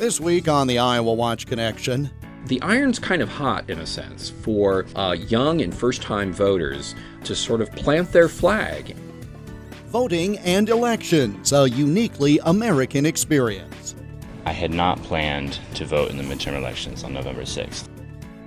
This week on the Iowa Watch Connection. The iron's kind of hot, in a sense, for uh, young and first time voters to sort of plant their flag. Voting and elections, a uniquely American experience. I had not planned to vote in the midterm elections on November 6th.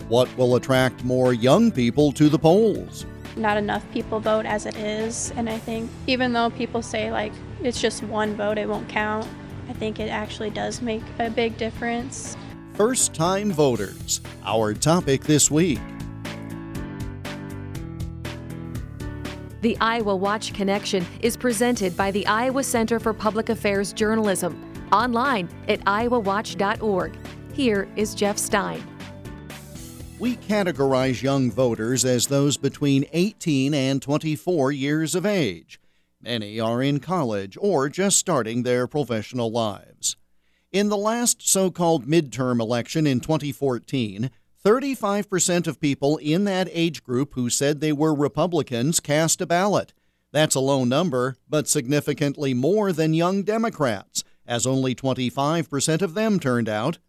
What will attract more young people to the polls? Not enough people vote as it is, and I think even though people say like it's just one vote, it won't count, I think it actually does make a big difference. First time voters, our topic this week. The Iowa Watch Connection is presented by the Iowa Center for Public Affairs Journalism, online at iowawatch.org. Here is Jeff Stein. We categorize young voters as those between 18 and 24 years of age. Many are in college or just starting their professional lives. In the last so called midterm election in 2014, 35% of people in that age group who said they were Republicans cast a ballot. That's a low number, but significantly more than young Democrats, as only 25% of them turned out.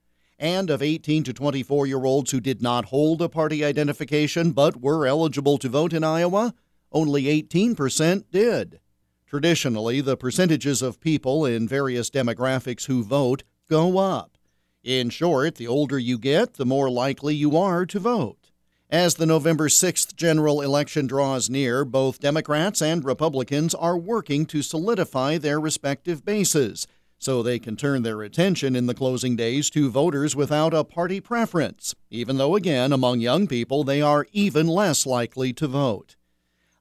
And of 18 to 24 year olds who did not hold a party identification but were eligible to vote in Iowa, only 18% did. Traditionally, the percentages of people in various demographics who vote go up. In short, the older you get, the more likely you are to vote. As the November 6th general election draws near, both Democrats and Republicans are working to solidify their respective bases so they can turn their attention in the closing days to voters without a party preference, even though, again, among young people, they are even less likely to vote.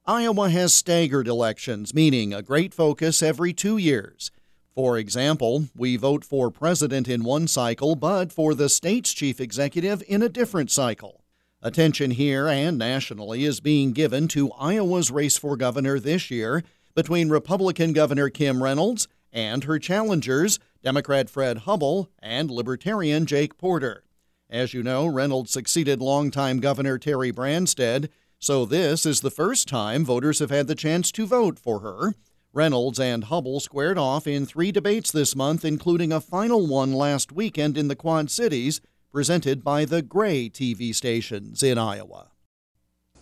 Iowa has staggered elections, meaning a great focus every two years. For example, we vote for president in one cycle, but for the state's chief executive in a different cycle. Attention here and nationally is being given to Iowa's race for governor this year between Republican Governor Kim Reynolds and her challengers, Democrat Fred Hubbell and Libertarian Jake Porter. As you know, Reynolds succeeded longtime Governor Terry Branstad, so this is the first time voters have had the chance to vote for her. Reynolds and Hubbell squared off in three debates this month, including a final one last weekend in the Quad Cities, presented by the Gray TV stations in Iowa.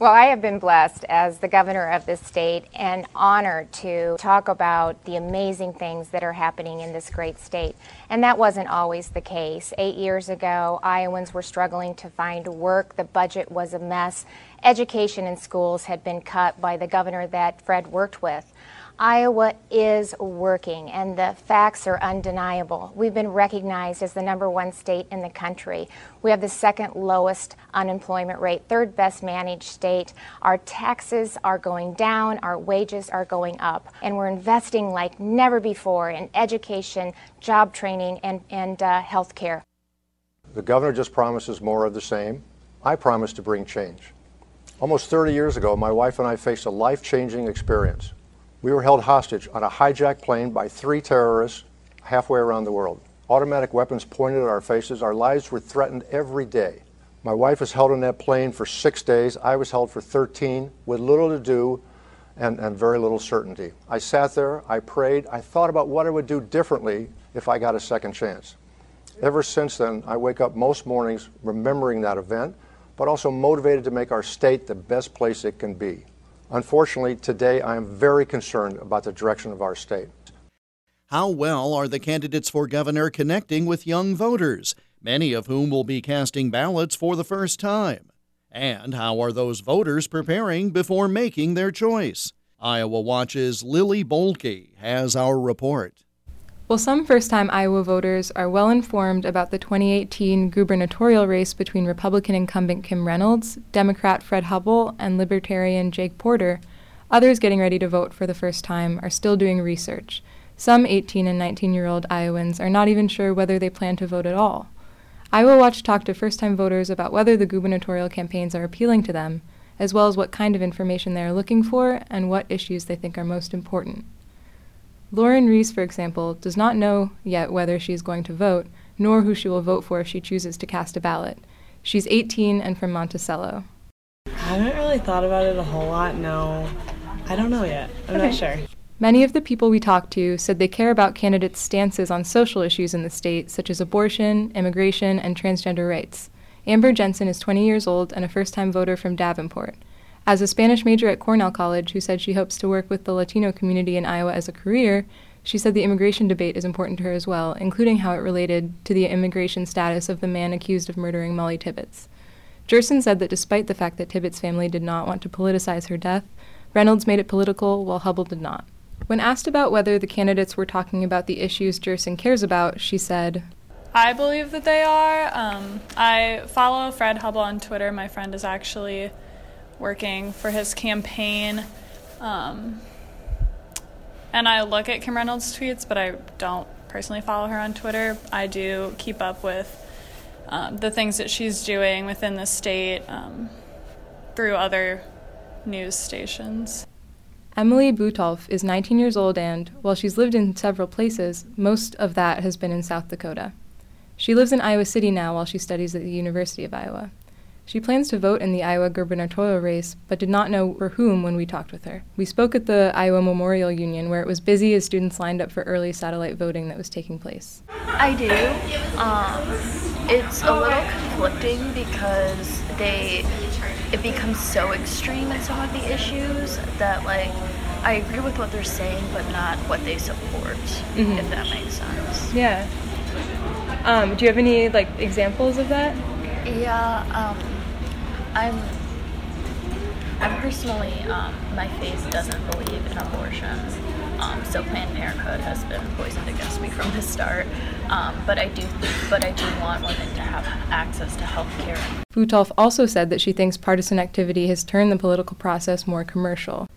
Well, I have been blessed as the governor of this state and honored to talk about the amazing things that are happening in this great state. And that wasn't always the case. Eight years ago, Iowans were struggling to find work. The budget was a mess. Education in schools had been cut by the governor that Fred worked with. Iowa is working, and the facts are undeniable. We've been recognized as the number one state in the country. We have the second lowest unemployment rate, third best managed state. Our taxes are going down, our wages are going up, and we're investing like never before in education, job training, and, and uh, health care. The governor just promises more of the same. I promise to bring change. Almost 30 years ago, my wife and I faced a life changing experience. We were held hostage on a hijacked plane by three terrorists halfway around the world. Automatic weapons pointed at our faces. Our lives were threatened every day. My wife was held on that plane for six days. I was held for 13 with little to do and, and very little certainty. I sat there, I prayed, I thought about what I would do differently if I got a second chance. Ever since then, I wake up most mornings remembering that event, but also motivated to make our state the best place it can be. Unfortunately, today I am very concerned about the direction of our state. How well are the candidates for governor connecting with young voters, many of whom will be casting ballots for the first time? And how are those voters preparing before making their choice? Iowa Watch's Lily Bohlke has our report. While some first time Iowa voters are well informed about the 2018 gubernatorial race between Republican incumbent Kim Reynolds, Democrat Fred Hubbell, and Libertarian Jake Porter, others getting ready to vote for the first time are still doing research. Some 18 and 19 year old Iowans are not even sure whether they plan to vote at all. Iowa Watch talked to first time voters about whether the gubernatorial campaigns are appealing to them, as well as what kind of information they are looking for and what issues they think are most important. Lauren Reese, for example, does not know yet whether she is going to vote, nor who she will vote for if she chooses to cast a ballot. She's 18 and from Monticello. I haven't really thought about it a whole lot, no. I don't know yet. I'm okay. not sure. Many of the people we talked to said they care about candidates' stances on social issues in the state, such as abortion, immigration, and transgender rights. Amber Jensen is 20 years old and a first time voter from Davenport. As a Spanish major at Cornell College who said she hopes to work with the Latino community in Iowa as a career, she said the immigration debate is important to her as well, including how it related to the immigration status of the man accused of murdering Molly Tibbetts. Gerson said that despite the fact that Tibbetts' family did not want to politicize her death, Reynolds made it political while Hubbell did not. When asked about whether the candidates were talking about the issues Gerson cares about, she said, I believe that they are. Um, I follow Fred Hubbell on Twitter. My friend is actually working for his campaign. Um, and I look at Kim Reynolds' tweets, but I don't personally follow her on Twitter. I do keep up with um, the things that she's doing within the state um, through other news stations. Emily Butolf is 19 years old and, while she's lived in several places, most of that has been in South Dakota. She lives in Iowa City now while she studies at the University of Iowa. She plans to vote in the Iowa gubernatorial race, but did not know for whom when we talked with her. We spoke at the Iowa Memorial Union, where it was busy as students lined up for early satellite voting that was taking place. I do. Um, it's a little conflicting because they it becomes so extreme in some of the issues that like I agree with what they're saying, but not what they support. Mm-hmm. If that makes sense. Yeah. Um, do you have any like examples of that? Yeah. Um, I'm. I'm personally, um, my faith doesn't believe in abortion. Um, so Planned Parenthood has been poisoned against me from the start. Um, but I do, but I do want women to have access to health care. Butolf also said that she thinks partisan activity has turned the political process more commercial.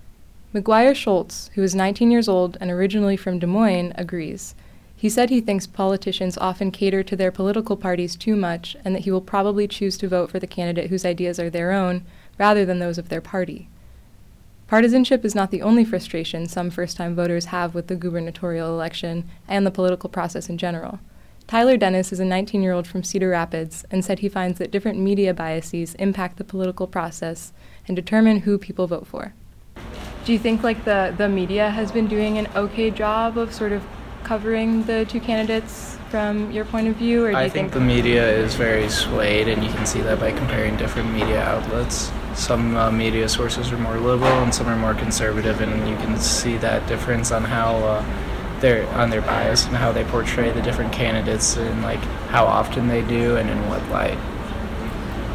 McGuire Schultz, who is 19 years old and originally from Des Moines, agrees. He said he thinks politicians often cater to their political parties too much and that he will probably choose to vote for the candidate whose ideas are their own rather than those of their party. Partisanship is not the only frustration some first time voters have with the gubernatorial election and the political process in general. Tyler Dennis is a 19 year old from Cedar Rapids and said he finds that different media biases impact the political process and determine who people vote for. Do you think like the, the media has been doing an okay job of sort of covering the two candidates from your point of view, or do I you think, think the media is very swayed, and you can see that by comparing different media outlets. Some uh, media sources are more liberal, and some are more conservative, and you can see that difference on how uh, they're on their bias and how they portray the different candidates, and like how often they do, and in what light.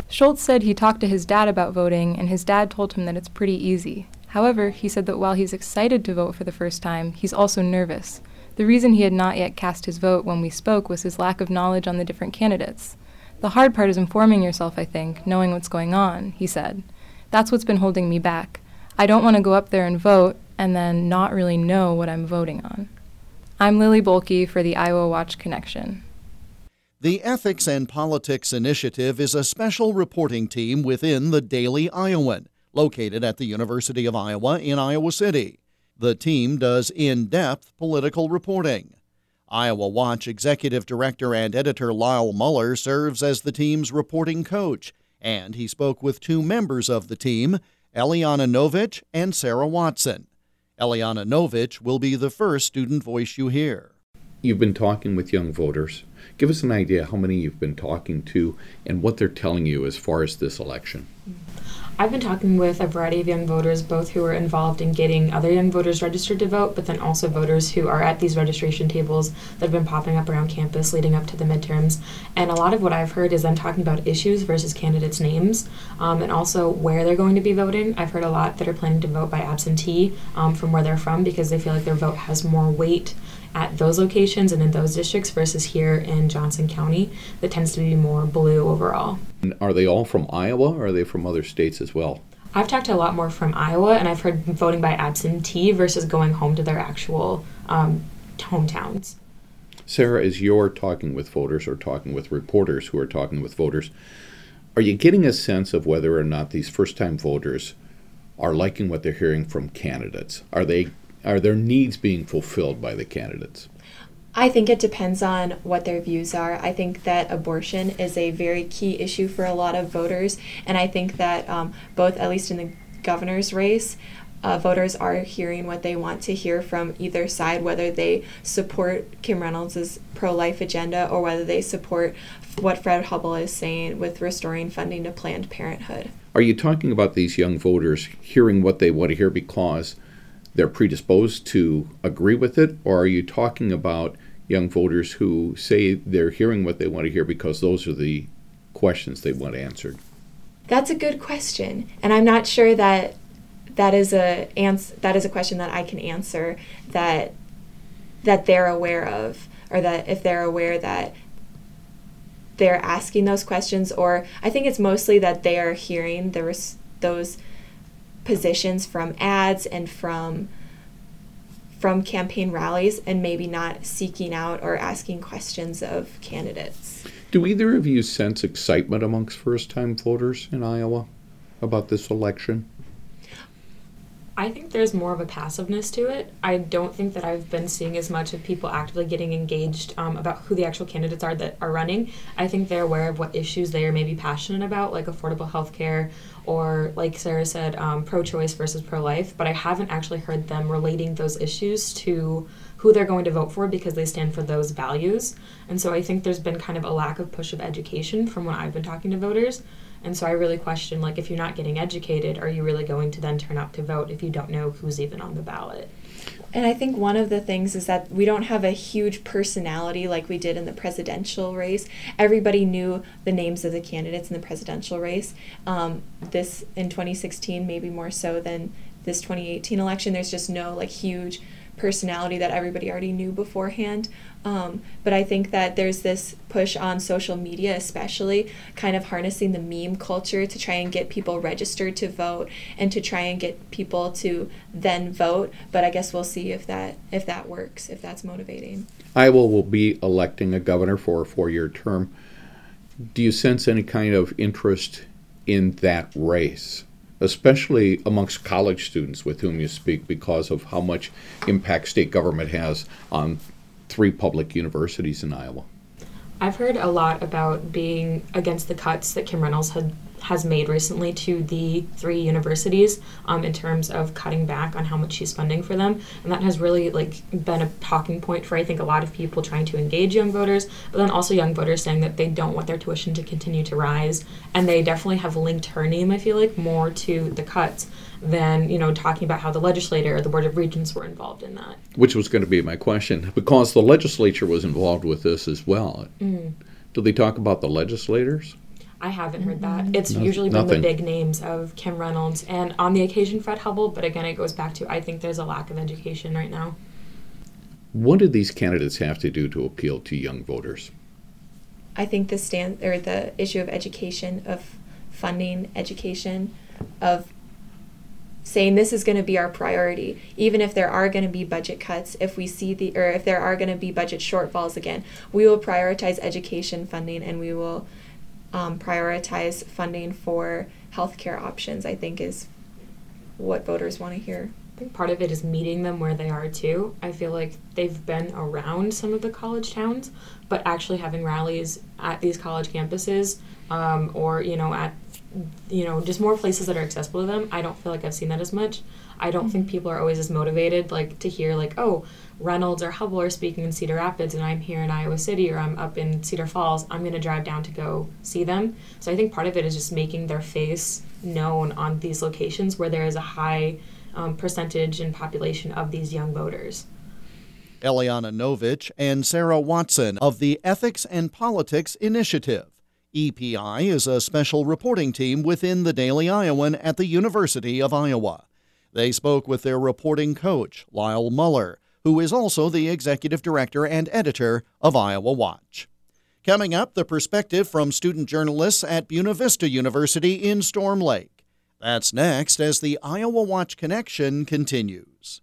Schultz said he talked to his dad about voting, and his dad told him that it's pretty easy. However, he said that while he's excited to vote for the first time, he's also nervous. The reason he had not yet cast his vote when we spoke was his lack of knowledge on the different candidates. The hard part is informing yourself, I think, knowing what's going on, he said. That's what's been holding me back. I don't want to go up there and vote and then not really know what I'm voting on. I'm Lily Bohlke for the Iowa Watch Connection. The Ethics and Politics Initiative is a special reporting team within the Daily Iowan, located at the University of Iowa in Iowa City. The team does in depth political reporting. Iowa Watch Executive Director and Editor Lyle Muller serves as the team's reporting coach, and he spoke with two members of the team, Elianna Novitch and Sarah Watson. Elianna Novitch will be the first student voice you hear. You've been talking with young voters. Give us an idea how many you've been talking to and what they're telling you as far as this election. I've been talking with a variety of young voters, both who are involved in getting other young voters registered to vote, but then also voters who are at these registration tables that have been popping up around campus leading up to the midterms. And a lot of what I've heard is them talking about issues versus candidates' names, um, and also where they're going to be voting. I've heard a lot that are planning to vote by absentee um, from where they're from because they feel like their vote has more weight at those locations and in those districts versus here in Johnson County that tends to be more blue overall. And are they all from Iowa or are they from other states as well? I've talked to a lot more from Iowa, and I've heard voting by absentee versus going home to their actual um, hometowns. Sarah, as you're talking with voters or talking with reporters who are talking with voters, are you getting a sense of whether or not these first time voters are liking what they're hearing from candidates? Are they are their needs being fulfilled by the candidates? I think it depends on what their views are. I think that abortion is a very key issue for a lot of voters, and I think that um, both, at least in the governor's race, uh, voters are hearing what they want to hear from either side, whether they support Kim Reynolds' pro life agenda or whether they support what Fred Hubbell is saying with restoring funding to Planned Parenthood. Are you talking about these young voters hearing what they want to hear because they're predisposed to agree with it, or are you talking about young voters who say they're hearing what they want to hear because those are the questions they want answered? That's a good question, and I'm not sure that that is a ans- that is a question that I can answer that that they're aware of, or that if they're aware that they're asking those questions, or I think it's mostly that they are hearing the res- those positions from ads and from from campaign rallies and maybe not seeking out or asking questions of candidates. Do either of you sense excitement amongst first time voters in Iowa about this election? I think there's more of a passiveness to it. I don't think that I've been seeing as much of people actively getting engaged um, about who the actual candidates are that are running. I think they're aware of what issues they are maybe passionate about, like affordable health care or, like Sarah said, um, pro choice versus pro life. But I haven't actually heard them relating those issues to who they're going to vote for because they stand for those values. And so I think there's been kind of a lack of push of education from when I've been talking to voters. And so I really question like if you're not getting educated, are you really going to then turn out to vote if you don't know who's even on the ballot? And I think one of the things is that we don't have a huge personality like we did in the presidential race. Everybody knew the names of the candidates in the presidential race. Um, this in 2016, maybe more so than this 2018 election. There's just no like huge personality that everybody already knew beforehand. Um, but I think that there's this push on social media, especially kind of harnessing the meme culture to try and get people registered to vote and to try and get people to then vote. But I guess we'll see if that if that works, if that's motivating. Iowa will be electing a governor for a four-year term. Do you sense any kind of interest in that race? Especially amongst college students with whom you speak because of how much impact state government has on three public universities in Iowa. I've heard a lot about being against the cuts that Kim Reynolds had has made recently to the three universities um, in terms of cutting back on how much she's funding for them. And that has really like been a talking point for i think a lot of people trying to engage young voters but then also young voters saying that they don't want their tuition to continue to rise. And they definitely have linked her name i feel like more to the cuts than you know talking about how the legislature or the board of regents were involved in that. Which was going to be my question because the legislature was involved with this as well. Mm. do they talk about the legislators I haven't heard that. Mm-hmm. It's no, usually been nothing. the big names of Kim Reynolds and on the occasion Fred Hubbell, but again, it goes back to I think there's a lack of education right now. What do these candidates have to do to appeal to young voters? I think the stand or the issue of education, of funding education, of saying this is going to be our priority even if there are going to be budget cuts if we see the or if there are going to be budget shortfalls again we will prioritize education funding and we will um, prioritize funding for healthcare options, I think is what voters want to hear. I think part of it is meeting them where they are too. I feel like they've been around some of the college towns, but actually having rallies at these college campuses um, or, you know, at you know, just more places that are accessible to them. I don't feel like I've seen that as much. I don't mm-hmm. think people are always as motivated, like to hear like, oh, Reynolds or Hubbell are speaking in Cedar Rapids and I'm here in Iowa City or I'm up in Cedar Falls, I'm going to drive down to go see them. So I think part of it is just making their face known on these locations where there is a high um, percentage and population of these young voters. Elianna Novitch and Sarah Watson of the Ethics and Politics Initiative. EPI is a special reporting team within the Daily Iowan at the University of Iowa. They spoke with their reporting coach, Lyle Muller, who is also the executive director and editor of Iowa Watch. Coming up, the perspective from student journalists at Buena Vista University in Storm Lake. That's next as the Iowa Watch Connection continues.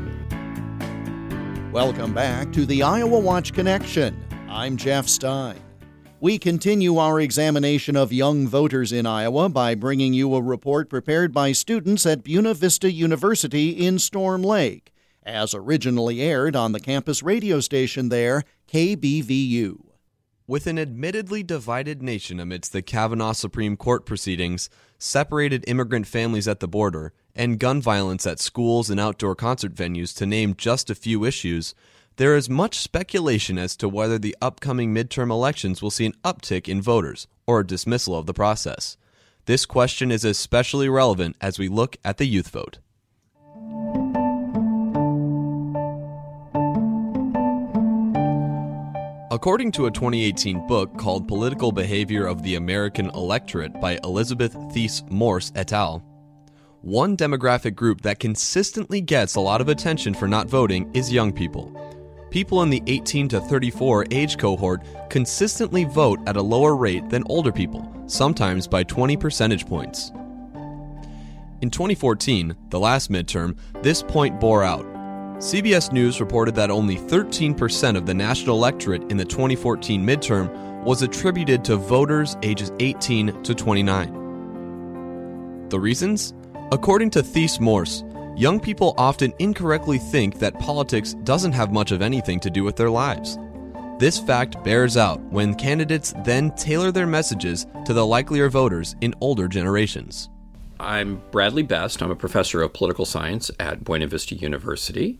Welcome back to the Iowa Watch Connection. I'm Jeff Stein. We continue our examination of young voters in Iowa by bringing you a report prepared by students at Buena Vista University in Storm Lake, as originally aired on the campus radio station there, KBVU. With an admittedly divided nation amidst the Kavanaugh Supreme Court proceedings, separated immigrant families at the border, and gun violence at schools and outdoor concert venues, to name just a few issues, there is much speculation as to whether the upcoming midterm elections will see an uptick in voters or a dismissal of the process. This question is especially relevant as we look at the youth vote. According to a 2018 book called Political Behavior of the American Electorate by Elizabeth Theiss-Morse et al., one demographic group that consistently gets a lot of attention for not voting is young people. People in the 18 to 34 age cohort consistently vote at a lower rate than older people, sometimes by 20 percentage points. In 2014, the last midterm, this point bore out. CBS News reported that only 13% of the national electorate in the 2014 midterm was attributed to voters ages 18 to 29. The reasons? According to Theiss-Morse, young people often incorrectly think that politics doesn't have much of anything to do with their lives. This fact bears out when candidates then tailor their messages to the likelier voters in older generations. I'm Bradley Best. I'm a professor of political science at Buena Vista University,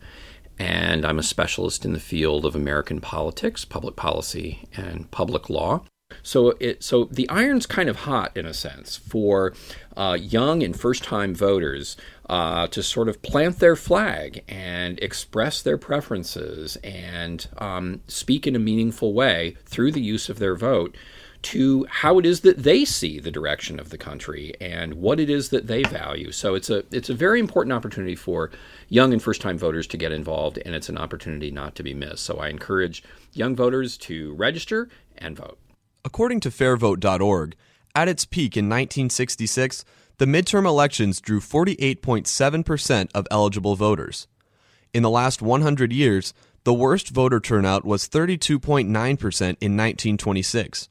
and I'm a specialist in the field of American politics, public policy, and public law. So it so the iron's kind of hot in a sense for uh, young and first-time voters uh, to sort of plant their flag and express their preferences and um, speak in a meaningful way through the use of their vote to how it is that they see the direction of the country and what it is that they value. So it's a it's a very important opportunity for young and first-time voters to get involved and it's an opportunity not to be missed. So I encourage young voters to register and vote. According to fairvote.org, at its peak in 1966, the midterm elections drew 48.7% of eligible voters. In the last 100 years, the worst voter turnout was 32.9% in 1926.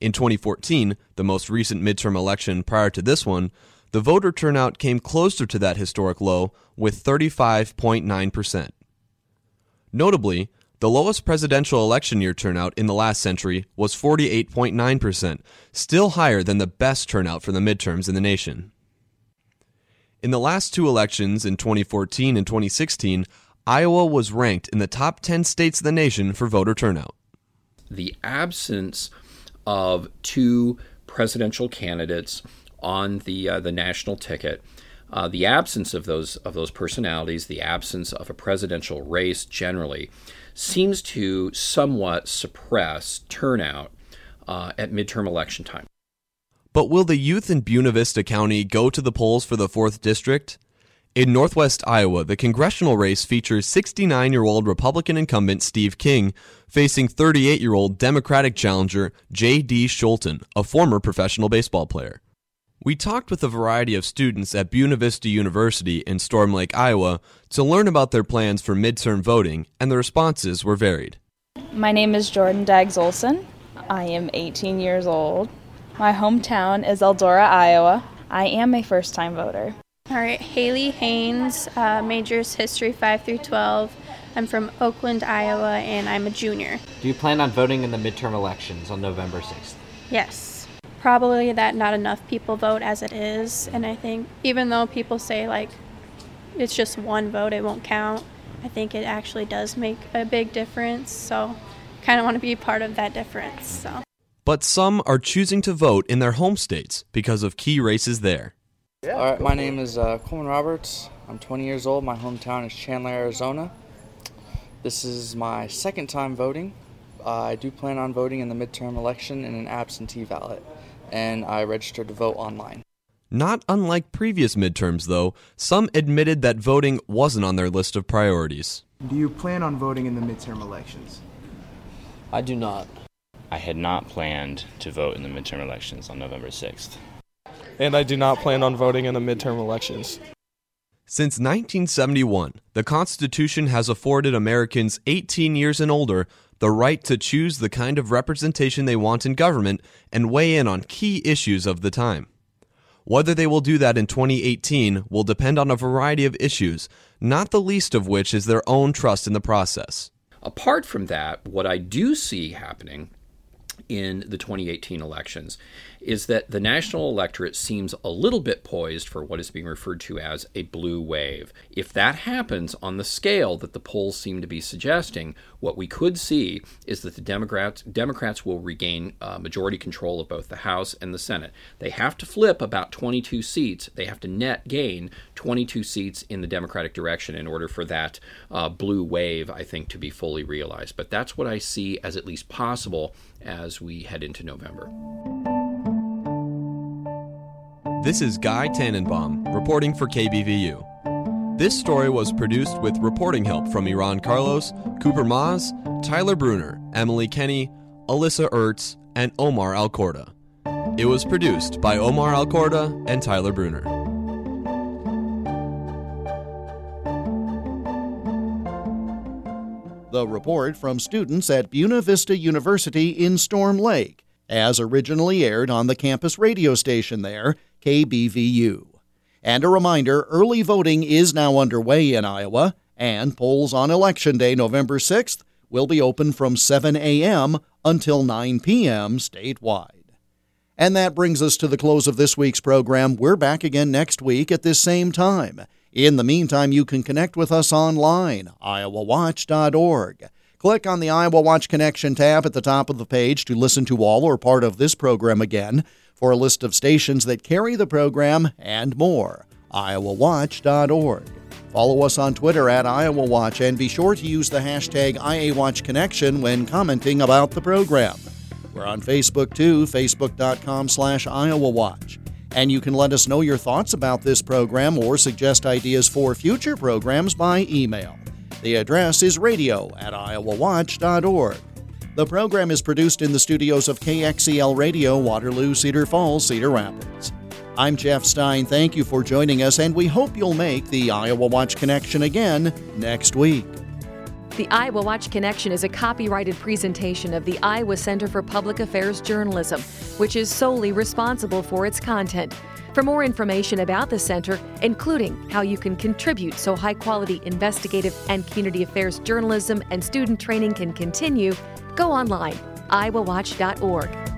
In 2014, the most recent midterm election prior to this one, the voter turnout came closer to that historic low with 35.9%. Notably, the lowest presidential election year turnout in the last century was 48.9%, still higher than the best turnout for the midterms in the nation. In the last two elections in 2014 and 2016, Iowa was ranked in the top 10 states of the nation for voter turnout. The absence of two presidential candidates on the uh, the national ticket. Uh, the absence of those of those personalities, the absence of a presidential race generally, seems to somewhat suppress turnout uh, at midterm election time. But will the youth in Buena Vista County go to the polls for the 4th District? In northwest Iowa, the congressional race features 69 year old Republican incumbent Steve King facing 38 year old Democratic challenger J.D. Scholten, a former professional baseball player. We talked with a variety of students at Buena Vista University in Storm Lake, Iowa, to learn about their plans for midterm voting, and the responses were varied. My name is Jordan Daggs Olson. I am 18 years old. My hometown is Eldora, Iowa. I am a first time voter. All right, Haley Haynes, uh, majors history 5 through 12. I'm from Oakland, Iowa, and I'm a junior. Do you plan on voting in the midterm elections on November 6th? Yes. Probably that not enough people vote as it is, and I think even though people say like it's just one vote, it won't count, I think it actually does make a big difference. So, kind of want to be part of that difference. So. But some are choosing to vote in their home states because of key races there. All right, my name is uh, Coleman Roberts. I'm 20 years old. My hometown is Chandler, Arizona. This is my second time voting. Uh, I do plan on voting in the midterm election in an absentee ballot, and I registered to vote online. Not unlike previous midterms, though, some admitted that voting wasn't on their list of priorities. Do you plan on voting in the midterm elections? I do not. I had not planned to vote in the midterm elections on November 6th. And I do not plan on voting in the midterm elections. Since 1971, the Constitution has afforded Americans 18 years and older the right to choose the kind of representation they want in government and weigh in on key issues of the time. Whether they will do that in 2018 will depend on a variety of issues, not the least of which is their own trust in the process. Apart from that, what I do see happening in the 2018 elections is that the national electorate seems a little bit poised for what is being referred to as a blue wave. If that happens on the scale that the polls seem to be suggesting, what we could see is that the Democrats Democrats will regain uh, majority control of both the House and the Senate. They have to flip about 22 seats. They have to net gain 22 seats in the Democratic direction in order for that uh, blue wave, I think, to be fully realized. But that's what I see as at least possible as we head into November. This is Guy Tannenbaum reporting for KBVU. This story was produced with reporting help from Iran Carlos, Cooper Maz, Tyler Bruner, Emily Kenny, Alyssa Ertz, and Omar Alcorda. It was produced by Omar Alcorda and Tyler Bruner. The report from students at Buena Vista University in Storm Lake, as originally aired on the campus radio station there, KBVU. And a reminder early voting is now underway in Iowa, and polls on Election Day, November 6th, will be open from 7 a.m. until 9 p.m. statewide. And that brings us to the close of this week's program. We're back again next week at this same time. In the meantime, you can connect with us online, iowawatch.org. Click on the Iowa Watch Connection tab at the top of the page to listen to all or part of this program again for a list of stations that carry the program and more. iowawatch.org. Follow us on Twitter at iowawatch and be sure to use the hashtag IAWatchConnection when commenting about the program. We're on Facebook too, facebook.com slash Iowa Watch. And you can let us know your thoughts about this program or suggest ideas for future programs by email. The address is radio at iowawatch.org. The program is produced in the studios of KXEL Radio, Waterloo, Cedar Falls, Cedar Rapids. I'm Jeff Stein. Thank you for joining us, and we hope you'll make the Iowa Watch Connection again next week. The Iowa Watch Connection is a copyrighted presentation of the Iowa Center for Public Affairs Journalism, which is solely responsible for its content. For more information about the center, including how you can contribute so high quality investigative and community affairs journalism and student training can continue, go online, iowawatch.org.